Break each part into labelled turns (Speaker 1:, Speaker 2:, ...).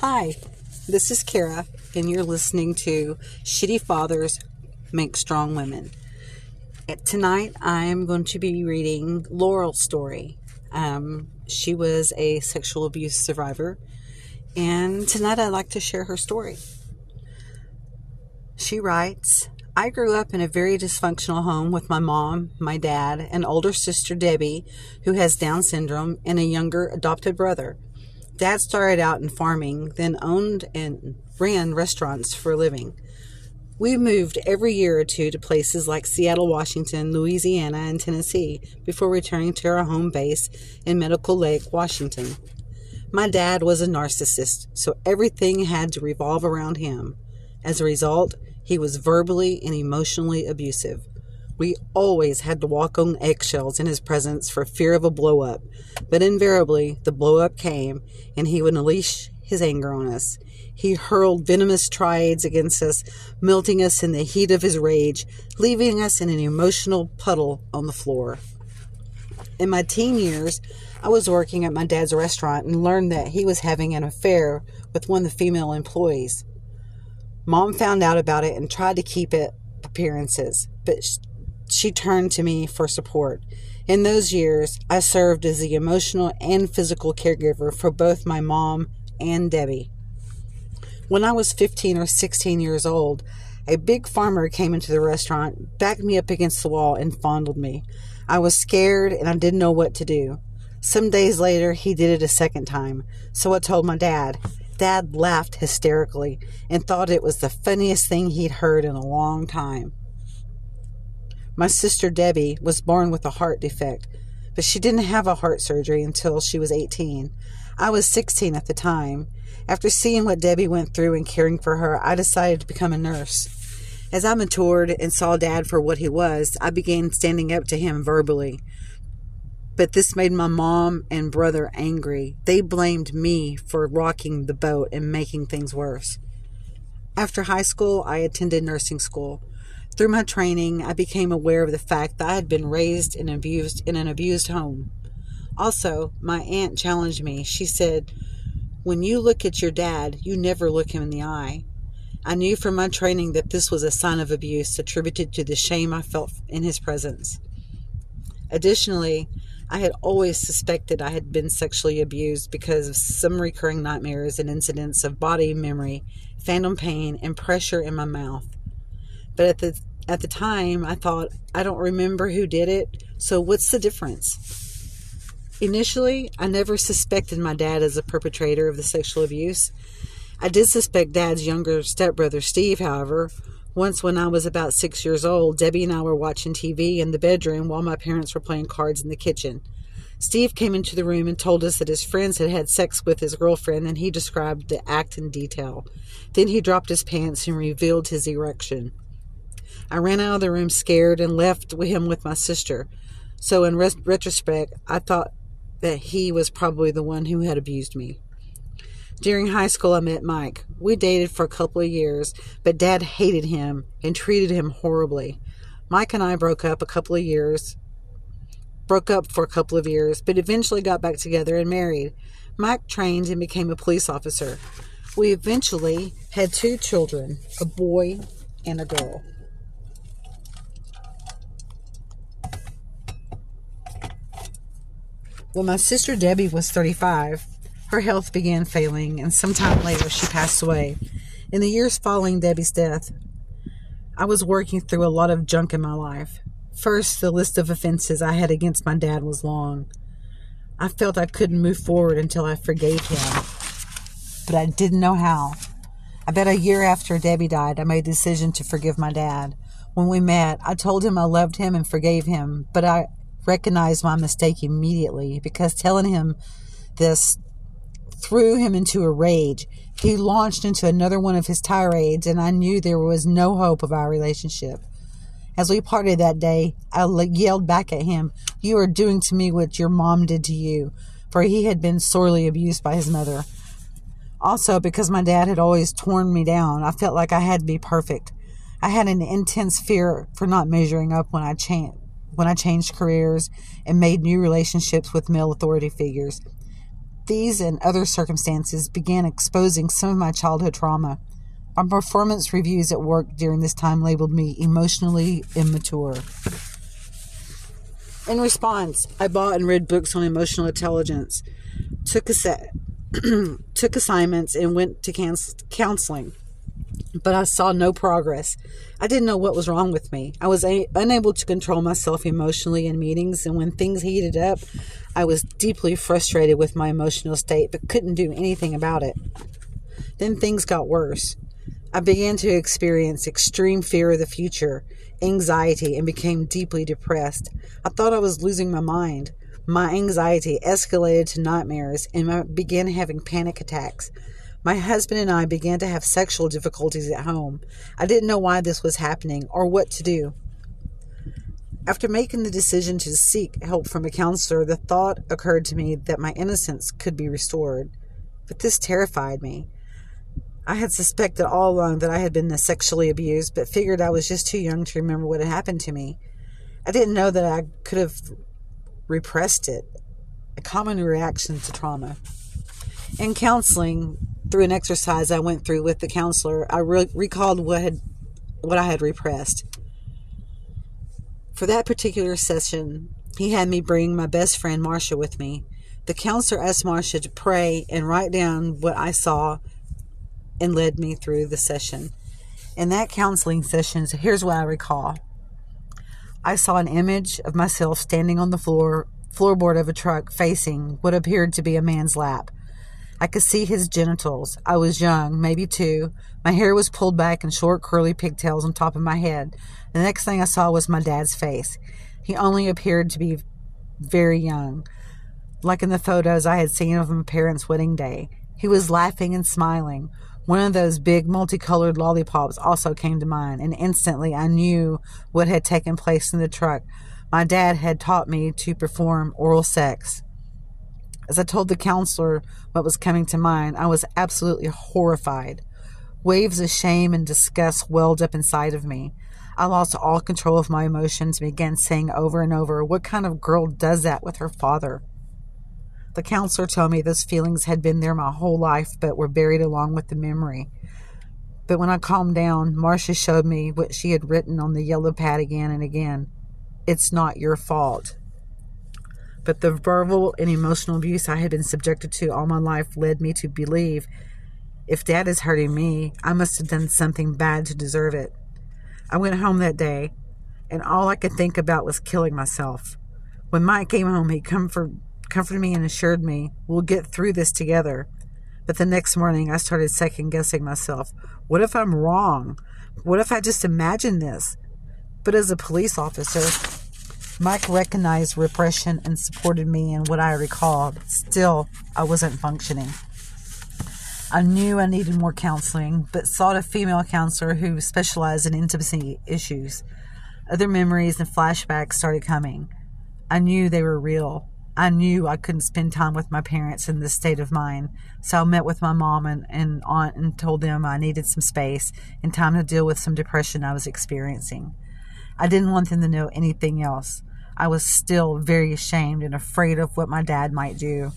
Speaker 1: Hi, this is Kara, and you're listening to Shitty Fathers Make Strong Women. Tonight, I am going to be reading Laurel's story. Um, she was a sexual abuse survivor, and tonight I'd like to share her story. She writes I grew up in a very dysfunctional home with my mom, my dad, an older sister, Debbie, who has Down syndrome, and a younger adopted brother. Dad started out in farming, then owned and ran restaurants for a living. We moved every year or two to places like Seattle, Washington, Louisiana, and Tennessee before returning to our home base in Medical Lake, Washington. My dad was a narcissist, so everything had to revolve around him. As a result, he was verbally and emotionally abusive. We always had to walk on eggshells in his presence for fear of a blow up, but invariably the blow up came and he would unleash his anger on us. He hurled venomous triads against us, melting us in the heat of his rage, leaving us in an emotional puddle on the floor. In my teen years, I was working at my dad's restaurant and learned that he was having an affair with one of the female employees. Mom found out about it and tried to keep it appearances, but she turned to me for support. In those years, I served as the emotional and physical caregiver for both my mom and Debbie. When I was 15 or 16 years old, a big farmer came into the restaurant, backed me up against the wall, and fondled me. I was scared and I didn't know what to do. Some days later, he did it a second time, so I told my dad. Dad laughed hysterically and thought it was the funniest thing he'd heard in a long time. My sister Debbie was born with a heart defect, but she didn't have a heart surgery until she was 18. I was 16 at the time. After seeing what Debbie went through and caring for her, I decided to become a nurse. As I matured and saw Dad for what he was, I began standing up to him verbally. But this made my mom and brother angry. They blamed me for rocking the boat and making things worse. After high school, I attended nursing school. Through my training, I became aware of the fact that I had been raised and abused in an abused home. Also, my aunt challenged me. She said, When you look at your dad, you never look him in the eye. I knew from my training that this was a sign of abuse attributed to the shame I felt in his presence. Additionally, I had always suspected I had been sexually abused because of some recurring nightmares and incidents of body memory, phantom pain, and pressure in my mouth. But at the at the time, I thought, I don't remember who did it, so what's the difference? Initially, I never suspected my dad as a perpetrator of the sexual abuse. I did suspect Dad's younger stepbrother, Steve, however. Once, when I was about six years old, Debbie and I were watching TV in the bedroom while my parents were playing cards in the kitchen. Steve came into the room and told us that his friends had had sex with his girlfriend, and he described the act in detail. Then he dropped his pants and revealed his erection. I ran out of the room scared and left him with my sister. So, in retrospect, I thought that he was probably the one who had abused me. During high school, I met Mike. We dated for a couple of years, but Dad hated him and treated him horribly. Mike and I broke up a couple of years, broke up for a couple of years, but eventually got back together and married. Mike trained and became a police officer. We eventually had two children, a boy and a girl. When my sister Debbie was 35, her health began failing, and sometime later she passed away. In the years following Debbie's death, I was working through a lot of junk in my life. First, the list of offenses I had against my dad was long. I felt I couldn't move forward until I forgave him, but I didn't know how. About a year after Debbie died, I made the decision to forgive my dad. When we met, I told him I loved him and forgave him, but I recognized my mistake immediately because telling him this threw him into a rage. He launched into another one of his tirades, and I knew there was no hope of our relationship. As we parted that day, I yelled back at him, You are doing to me what your mom did to you, for he had been sorely abused by his mother. Also, because my dad had always torn me down, I felt like I had to be perfect. I had an intense fear for not measuring up when I changed when I changed careers and made new relationships with male authority figures. These and other circumstances began exposing some of my childhood trauma. My performance reviews at work during this time labeled me emotionally immature. In response, I bought and read books on emotional intelligence, took, a took assignments, and went to counseling. But I saw no progress. I didn't know what was wrong with me. I was a- unable to control myself emotionally in meetings, and when things heated up, I was deeply frustrated with my emotional state, but couldn't do anything about it. Then things got worse. I began to experience extreme fear of the future anxiety and became deeply depressed. I thought I was losing my mind. My anxiety escalated to nightmares and I began having panic attacks. My husband and I began to have sexual difficulties at home. I didn't know why this was happening or what to do. After making the decision to seek help from a counselor, the thought occurred to me that my innocence could be restored. But this terrified me. I had suspected all along that I had been sexually abused, but figured I was just too young to remember what had happened to me. I didn't know that I could have repressed it, a common reaction to trauma. In counseling, through an exercise I went through with the counselor, I re- recalled what had what I had repressed. For that particular session, he had me bring my best friend Marcia with me. The counselor asked Marcia to pray and write down what I saw and led me through the session. In that counseling session, here's what I recall. I saw an image of myself standing on the floor floorboard of a truck facing what appeared to be a man's lap. I could see his genitals. I was young, maybe two. My hair was pulled back in short curly pigtails on top of my head. The next thing I saw was my dad's face. He only appeared to be very young, like in the photos I had seen of my parents' wedding day. He was laughing and smiling. One of those big multicolored lollipops also came to mind, and instantly I knew what had taken place in the truck. My dad had taught me to perform oral sex. As I told the counselor what was coming to mind, I was absolutely horrified. Waves of shame and disgust welled up inside of me. I lost all control of my emotions and began saying over and over, What kind of girl does that with her father? The counselor told me those feelings had been there my whole life, but were buried along with the memory. But when I calmed down, Marcia showed me what she had written on the yellow pad again and again. It's not your fault. But the verbal and emotional abuse I had been subjected to all my life led me to believe if dad is hurting me, I must have done something bad to deserve it. I went home that day, and all I could think about was killing myself. When Mike came home, he comfort, comforted me and assured me, We'll get through this together. But the next morning, I started second guessing myself. What if I'm wrong? What if I just imagined this? But as a police officer, Mike recognized repression and supported me in what I recalled. Still, I wasn't functioning. I knew I needed more counseling, but sought a female counselor who specialized in intimacy issues. Other memories and flashbacks started coming. I knew they were real. I knew I couldn't spend time with my parents in this state of mind. So I met with my mom and, and aunt and told them I needed some space and time to deal with some depression I was experiencing. I didn't want them to know anything else. I was still very ashamed and afraid of what my dad might do.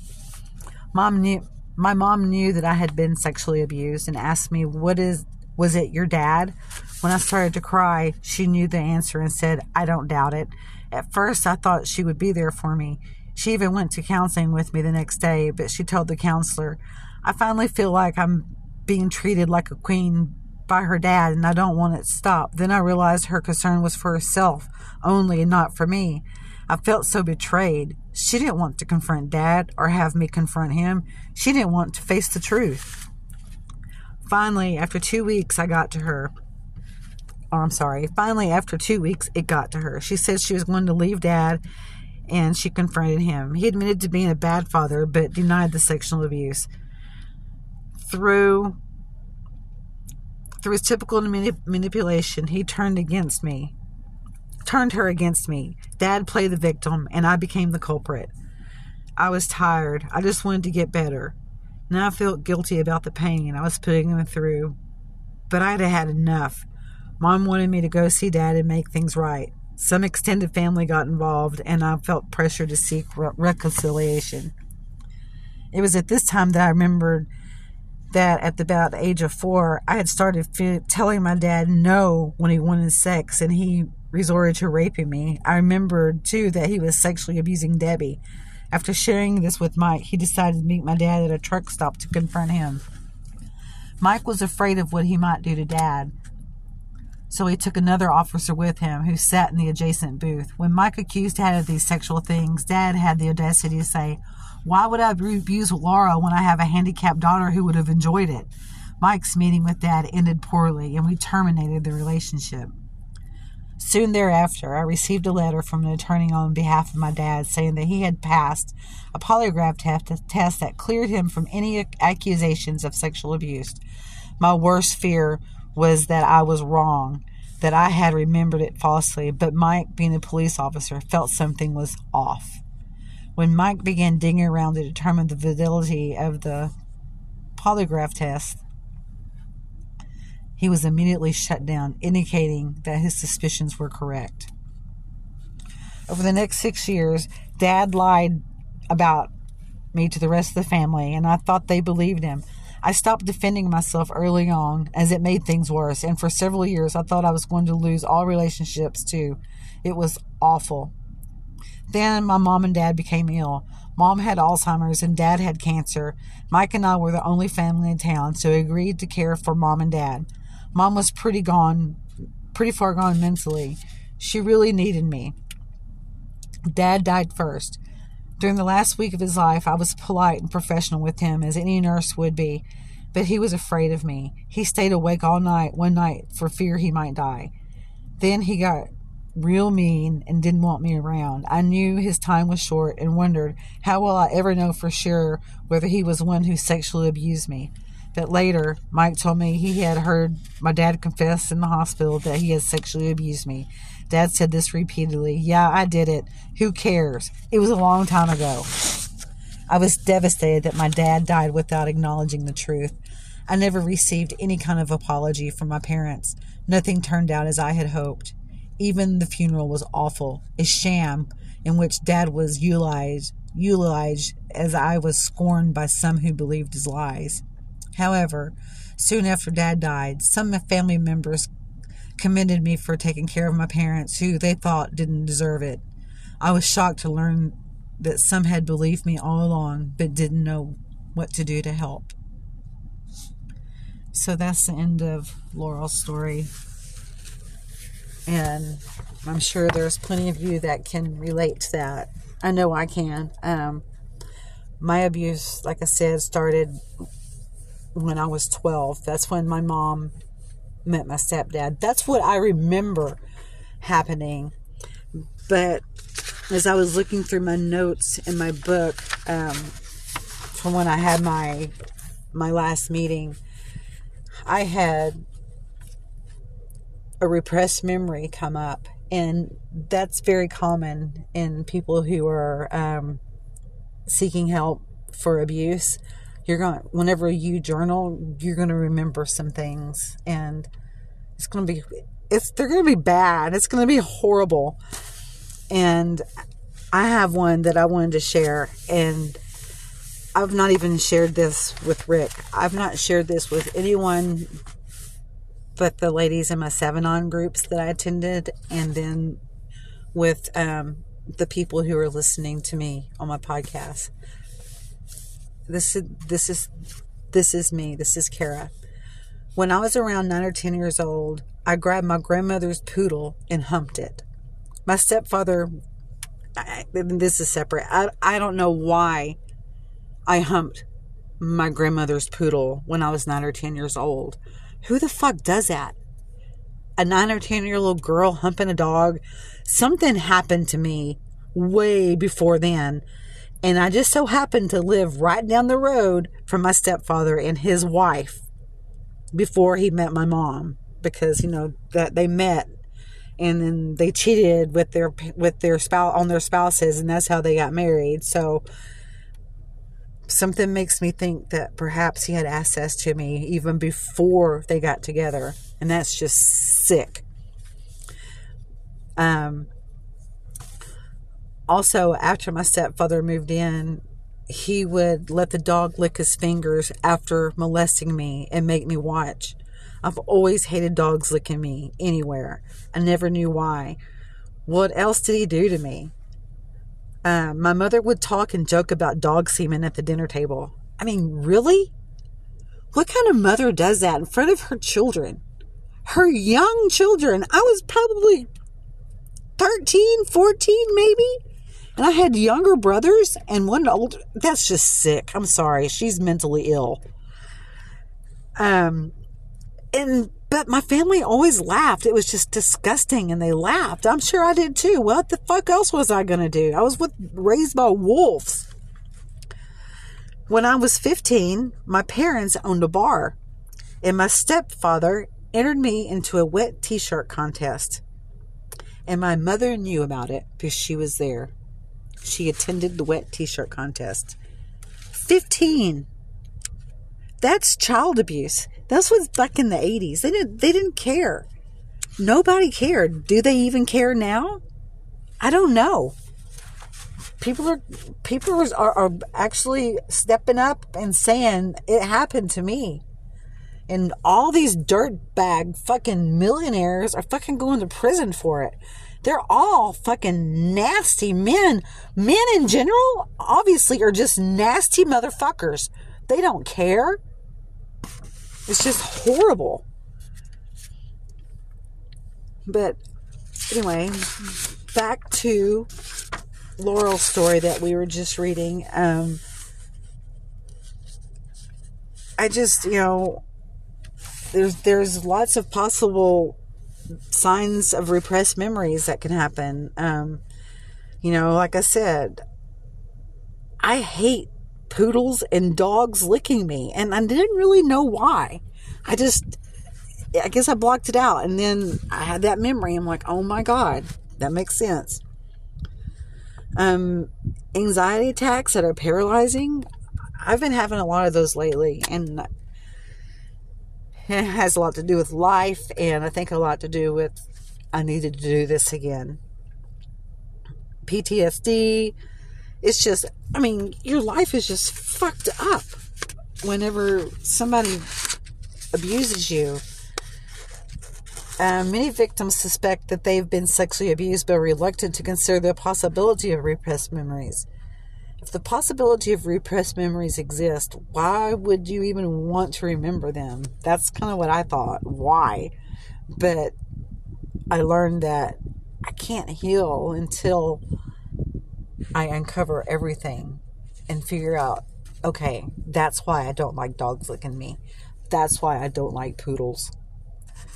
Speaker 1: Mom knew my mom knew that I had been sexually abused and asked me, "What is was it your dad?" When I started to cry, she knew the answer and said, "I don't doubt it." At first, I thought she would be there for me. She even went to counseling with me the next day, but she told the counselor, I finally feel like I'm being treated like a queen by her dad and I don't want it to stop. Then I realized her concern was for herself only and not for me. I felt so betrayed. She didn't want to confront dad or have me confront him. She didn't want to face the truth. Finally, after two weeks, I got to her. Or I'm sorry. Finally, after two weeks, it got to her. She said she was going to leave dad and she confronted him. He admitted to being a bad father, but denied the sexual abuse. Through through his typical manip- manipulation, he turned against me, turned her against me. Dad played the victim, and I became the culprit. I was tired. I just wanted to get better. Now I felt guilty about the pain I was putting him through, but I'd had enough. Mom wanted me to go see Dad and make things right. Some extended family got involved, and I felt pressure to seek re- reconciliation. It was at this time that I remembered that at about the age of four, I had started telling my dad no when he wanted sex and he resorted to raping me. I remembered too that he was sexually abusing Debbie. After sharing this with Mike, he decided to meet my dad at a truck stop to confront him. Mike was afraid of what he might do to dad, so he took another officer with him who sat in the adjacent booth. When Mike accused Dad of these sexual things, Dad had the audacity to say, Why would I abuse Laura when I have a handicapped daughter who would have enjoyed it? Mike's meeting with Dad ended poorly, and we terminated the relationship. Soon thereafter, I received a letter from an attorney on behalf of my dad saying that he had passed a polygraph test that cleared him from any accusations of sexual abuse. My worst fear was that I was wrong, that I had remembered it falsely, but Mike, being a police officer, felt something was off. When Mike began digging around to determine the validity of the polygraph test, he was immediately shut down, indicating that his suspicions were correct. Over the next six years, Dad lied about me to the rest of the family, and I thought they believed him. I stopped defending myself early on as it made things worse, and for several years I thought I was going to lose all relationships too. It was awful. Then my mom and dad became ill. Mom had Alzheimer's and dad had cancer. Mike and I were the only family in town, so we agreed to care for mom and dad. Mom was pretty gone, pretty far gone mentally. She really needed me. Dad died first. During the last week of his life, I was polite and professional with him as any nurse would be, but he was afraid of me. He stayed awake all night one night for fear he might die. Then he got real mean and didn't want me around. I knew his time was short and wondered how will I ever know for sure whether he was one who sexually abused me. But later, Mike told me he had heard my dad confess in the hospital that he had sexually abused me. Dad said this repeatedly. Yeah, I did it. Who cares? It was a long time ago. I was devastated that my dad died without acknowledging the truth. I never received any kind of apology from my parents. Nothing turned out as I had hoped. Even the funeral was awful, a sham in which dad was utilized, utilized as I was scorned by some who believed his lies. However, soon after dad died, some family members commended me for taking care of my parents who they thought didn't deserve it. I was shocked to learn that some had believed me all along but didn't know what to do to help. So that's the end of Laurel's story. And I'm sure there's plenty of you that can relate to that. I know I can. Um, my abuse, like I said, started when I was 12. That's when my mom met my stepdad. That's what I remember happening. But as I was looking through my notes in my book um, from when I had my my last meeting, I had a repressed memory come up, and that's very common in people who are um, seeking help for abuse. You're going whenever you journal you're going to remember some things and it's going to be it's they're going to be bad. It's going to be horrible. And i have one that i wanted to share and i've not even shared this with rick. I've not shared this with anyone but the ladies in my seven on groups that i attended and then with um, the people who are listening to me on my podcast this is this is this is me. This is Kara. When I was around nine or ten years old, I grabbed my grandmother's poodle and humped it. My stepfather, I, this is separate. I, I don't know why I humped my grandmother's poodle when I was nine or ten years old. Who the fuck does that? A nine or ten year old girl humping a dog? Something happened to me way before then and I just so happened to live right down the road from my stepfather and his wife before he met my mom because you know that they met and then they cheated with their with their spouse on their spouses and that's how they got married so something makes me think that perhaps he had access to me even before they got together and that's just sick um also after my stepfather moved in he would let the dog lick his fingers after molesting me and make me watch. I've always hated dogs licking me anywhere. I never knew why. What else did he do to me? Uh, my mother would talk and joke about dog semen at the dinner table. I mean, really? What kind of mother does that in front of her children? Her young children. I was probably 13, 14 maybe. And I had younger brothers and one old. That's just sick. I'm sorry. She's mentally ill. Um, and but my family always laughed. It was just disgusting, and they laughed. I'm sure I did too. What the fuck else was I gonna do? I was with raised by wolves. When I was 15, my parents owned a bar, and my stepfather entered me into a wet T-shirt contest. And my mother knew about it because she was there. She attended the wet T-shirt contest. 15. That's child abuse. This was back in the 80s. They didn't they didn't care. Nobody cared. Do they even care now? I don't know. People are people are, are actually stepping up and saying it happened to me. And all these dirtbag fucking millionaires are fucking going to prison for it. They're all fucking nasty men. Men in general, obviously, are just nasty motherfuckers. They don't care. It's just horrible. But anyway, back to Laurel's story that we were just reading. Um, I just, you know, there's there's lots of possible signs of repressed memories that can happen. Um, you know, like I said, I hate poodles and dogs licking me. And I didn't really know why. I just, I guess I blocked it out. And then I had that memory. I'm like, oh my God, that makes sense. Um, anxiety attacks that are paralyzing. I've been having a lot of those lately. And it has a lot to do with life. And I think a lot to do with I needed to do this again. PTSD, it's just, I mean, your life is just fucked up whenever somebody abuses you. Uh, many victims suspect that they've been sexually abused but are reluctant to consider the possibility of repressed memories. If the possibility of repressed memories exist, why would you even want to remember them? That's kind of what I thought. Why? But I learned that I can't heal until I uncover everything and figure out okay, that's why I don't like dogs licking me. That's why I don't like poodles.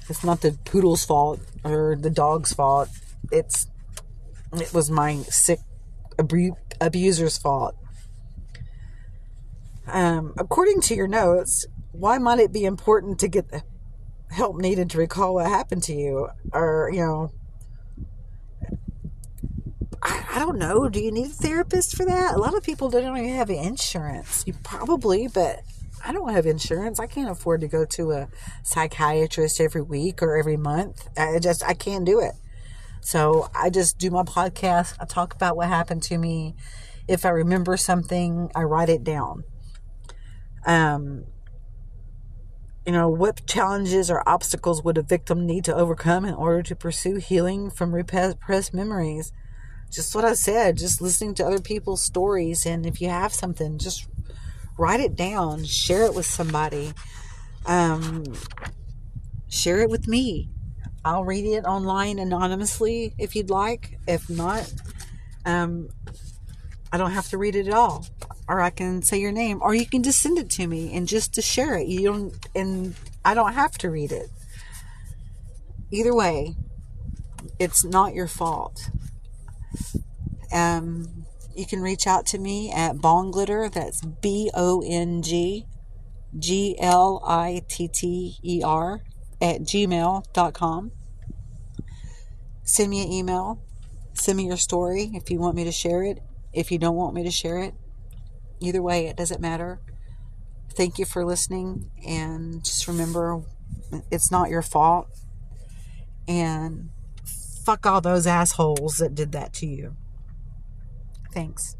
Speaker 1: It's not the poodle's fault or the dog's fault. It's it was my sick abu- abuser's fault. Um, according to your notes, why might it be important to get the help needed to recall what happened to you? Or, you know, I don't know. Do you need a therapist for that? A lot of people don't even have insurance. You probably, but I don't have insurance. I can't afford to go to a psychiatrist every week or every month. I just I can't do it. So I just do my podcast. I talk about what happened to me. If I remember something, I write it down. Um, you know, what challenges or obstacles would a victim need to overcome in order to pursue healing from repressed memories? Just what I said, just listening to other people's stories. And if you have something, just write it down, share it with somebody, um, share it with me. I'll read it online anonymously if you'd like. If not, um, I don't have to read it at all. Or I can say your name, or you can just send it to me and just to share it. You don't, and I don't have to read it. Either way, it's not your fault. Um, you can reach out to me at Bonglitter. That's B O N G G L I T T E R at gmail.com. Send me an email. Send me your story if you want me to share it. If you don't want me to share it, either way, it doesn't matter. Thank you for listening. And just remember, it's not your fault. And fuck all those assholes that did that to you. Thanks.